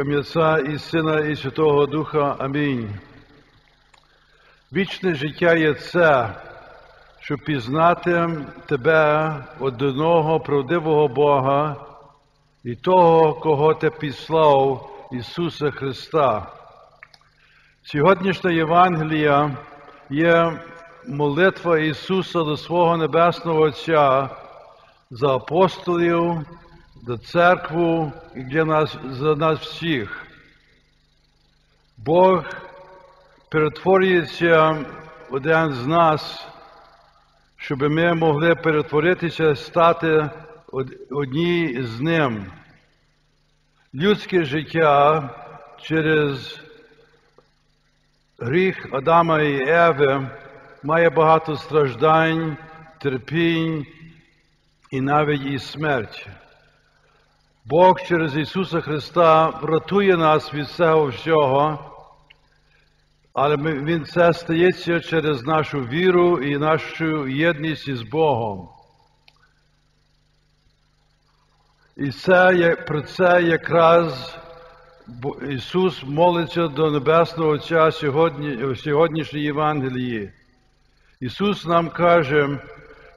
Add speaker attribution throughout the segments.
Speaker 1: Ім'я і Сина, і Святого Духа. Амінь. Вічне життя є це, щоб пізнати тебе, одного правдивого Бога і того, кого ти післав, Ісуса Христа. Сьогоднішня Євангелія є молитва Ісуса до свого Небесного Отця за апостолів, до церкву і для нас, за нас всіх. Бог перетворюється один з нас, щоб ми могли перетворитися, стати одні з Ним. Людське життя через гріх Адама і Еви має багато страждань, терпінь і навіть і смерть. Бог через Ісуса Христа врятує нас від цього всього, але Він це стається через нашу віру і нашу єдність із Богом. І це, про це якраз Ісус молиться до Небесного Отця сьогодні, в сьогоднішній Євангелії. Ісус нам каже,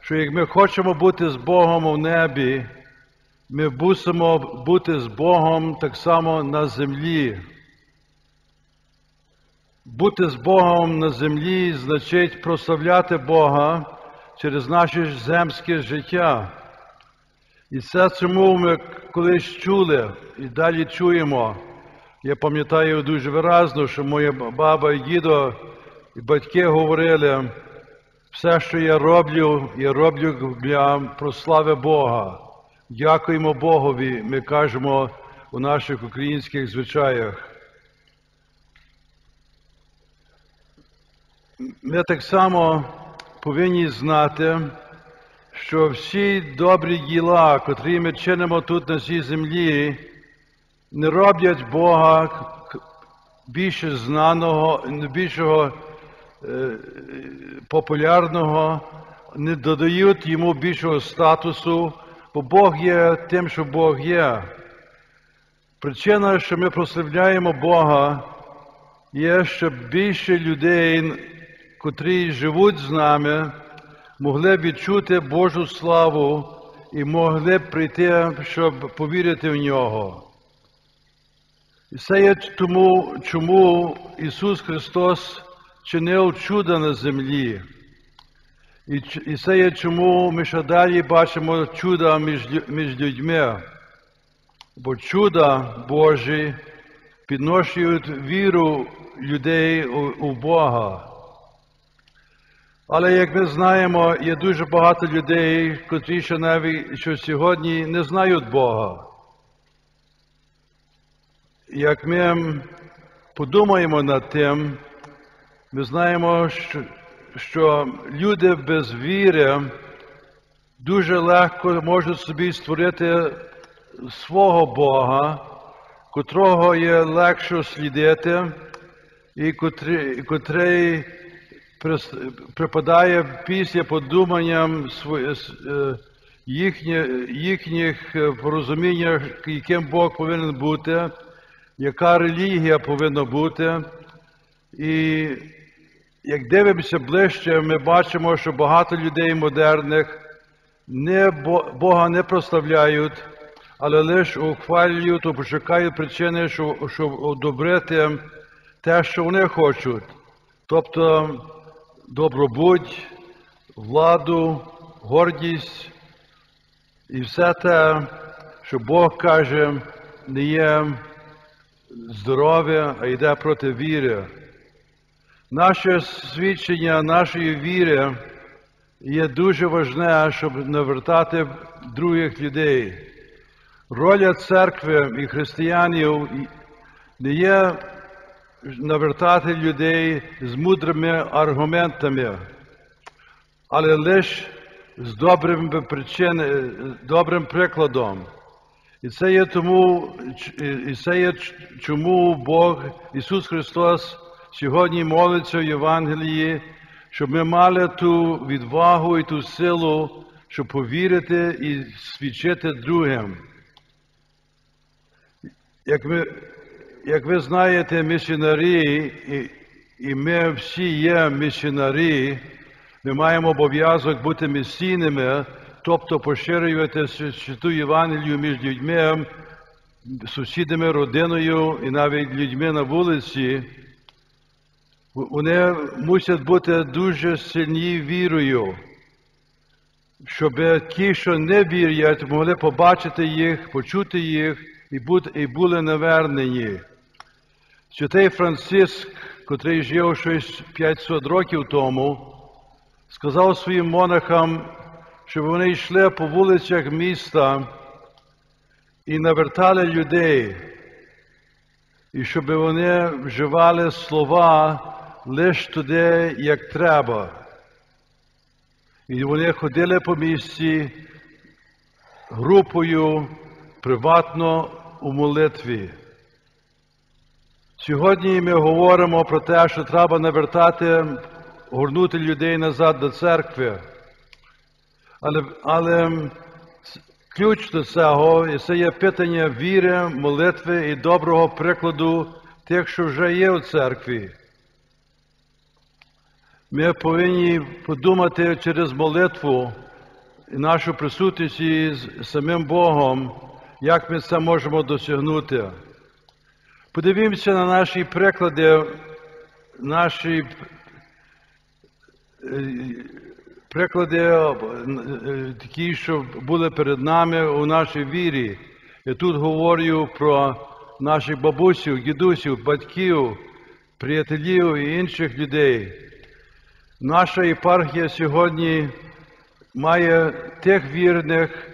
Speaker 1: що як ми хочемо бути з Богом у небі, ми мусимо бути з Богом так само на землі. Бути з Богом на землі значить прославляти Бога через наше земське життя. І це чому ми колись чули і далі чуємо. Я пам'ятаю дуже виразно, що моя баба і дідо і батьки говорили, все, що я роблю, я роблю для прослави Бога. Дякуємо Богові, ми кажемо у наших українських звичаях. Ми так само повинні знати, що всі добрі діла, котрі ми чинимо тут на цій землі, не роблять Бога більше знаного, більшого е, популярного, не додають йому більшого статусу, бо Бог є тим, що Бог є. Причина, що ми прославляємо Бога, є, щоб більше людей, котрі живуть з нами, могли відчути Божу славу і могли прийти, щоб повірити в нього. І це є тому, чому Ісус Христос чинив чудо на землі. І це є чому ми ще далі бачимо чудо між, між людьми. Бо чуда Божі підношують віру людей у, у Бога. Але як ми знаємо, є дуже багато людей, котрі ще навіть що сьогодні не знають Бога. Як ми подумаємо над тим, ми знаємо, що, що люди без віри дуже легко можуть собі створити свого Бога, котрого є легше слідити, і котрий, котрий припадає після подуманням їхніх, їхніх порозуміння, яким Бог повинен бути, яка релігія повинна бути. І як дивимося ближче, ми бачимо, що багато людей модерних не Бога не прославляють, але лише ухвалюють або шукають причини, щоб одобрити те, що вони хочуть. Тобто добробуть, владу, гордість і все те, що Бог каже, не є здоров'я, а йде проти віри. Наше свідчення нашої віри є дуже важне, щоб навертати других людей. Роля церкви і християнів не є навертати людей з мудрими аргументами, але лише з добрим причинами, добрим прикладом. І це є тому, і це є чому Бог, Ісус Христос, сьогодні молиться в Євангелії, щоб ми мали ту відвагу і ту силу, щоб повірити і свідчити другим. Як ми як ви знаєте, місіонарі, і, і ми всі є місіонарі, ми маємо обов'язок бути місійними, тобто поширювати святу Євангелію між людьми, сусідами, родиною і навіть людьми на вулиці. Вони мусять бути дуже сильні вірою, щоб ті, що не вірять, могли побачити їх, почути їх і були навернені. Святий Франциск, котрий жив щось 500 років тому, сказав своїм монахам, щоб вони йшли по вулицях міста і навертали людей, і щоб вони вживали слова лише туди, як треба. І вони ходили по місці групою приватно у молитві. Сьогодні ми говоримо про те, що треба навертати, горнути людей назад до церкви. Але, але ключ до цього і це є питання віри, молитви і доброго прикладу тих, що вже є у церкві. Ми повинні подумати через молитву і нашу присутність із самим Богом, як ми це можемо досягнути. Подивімося на наші приклади, наші приклади такі, що були перед нами у нашій вірі. Я тут говорю про наших бабусів, дідусів, батьків, приятелів і інших людей. Наша єпархія сьогодні має тих вірних,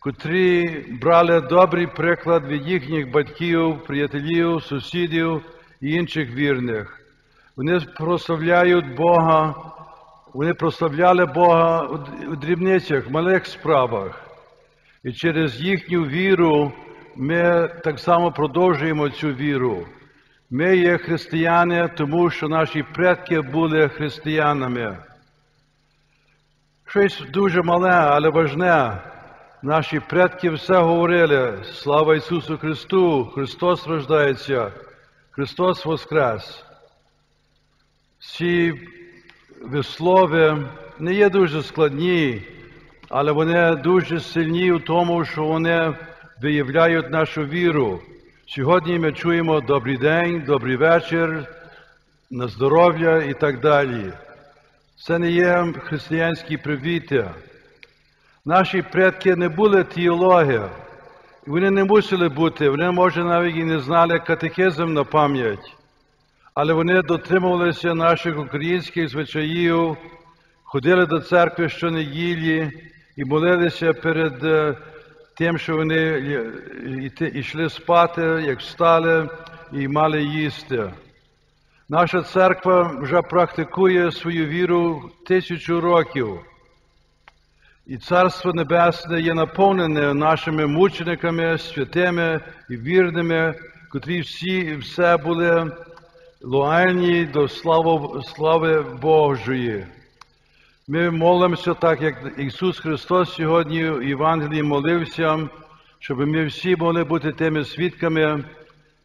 Speaker 1: котрі брали добрий приклад від їхніх батьків, приятелів, сусідів і інших вірних. Вони прославляють Бога, вони прославляли Бога у дрібницях, в малих справах. І через їхню віру ми так само продовжуємо цю віру. Ми є християни, тому що наші предки були християнами. Щось дуже мале, але важне. Наші предки все говорили. Слава Ісусу Христу! Христос рождається, Христос Воскрес. Ці вислови не є дуже складні, але вони дуже сильні у тому, що вони виявляють нашу віру. Сьогодні ми чуємо добрий день, добрий вечір, на здоров'я і так далі. Це не є християнські привіти. Наші предки не були теологи, вони не мусили бути, вони, може, навіть і не знали катехизм на пам'ять, але вони дотримувалися наших українських звичаїв, ходили до церкви щонеділі і молилися перед тим, що вони йшли спати, як встали і мали їсти. Наша церква вже практикує свою віру тисячу років. І Царство Небесне є наповнене нашими мучениками, святими і вірними, котрі всі і все були лояльні до слави, Божої. Ми молимося так, як Ісус Христос сьогодні в Євангелії молився, щоб ми всі могли бути тими свідками,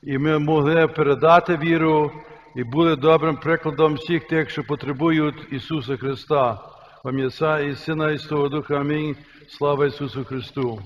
Speaker 1: і ми могли передати віру і були добрим прикладом всіх тих, що потребують Ісуса Христа. Пам'ятся і Сина і Свого Духа. Амінь. Слава Ісусу Христу!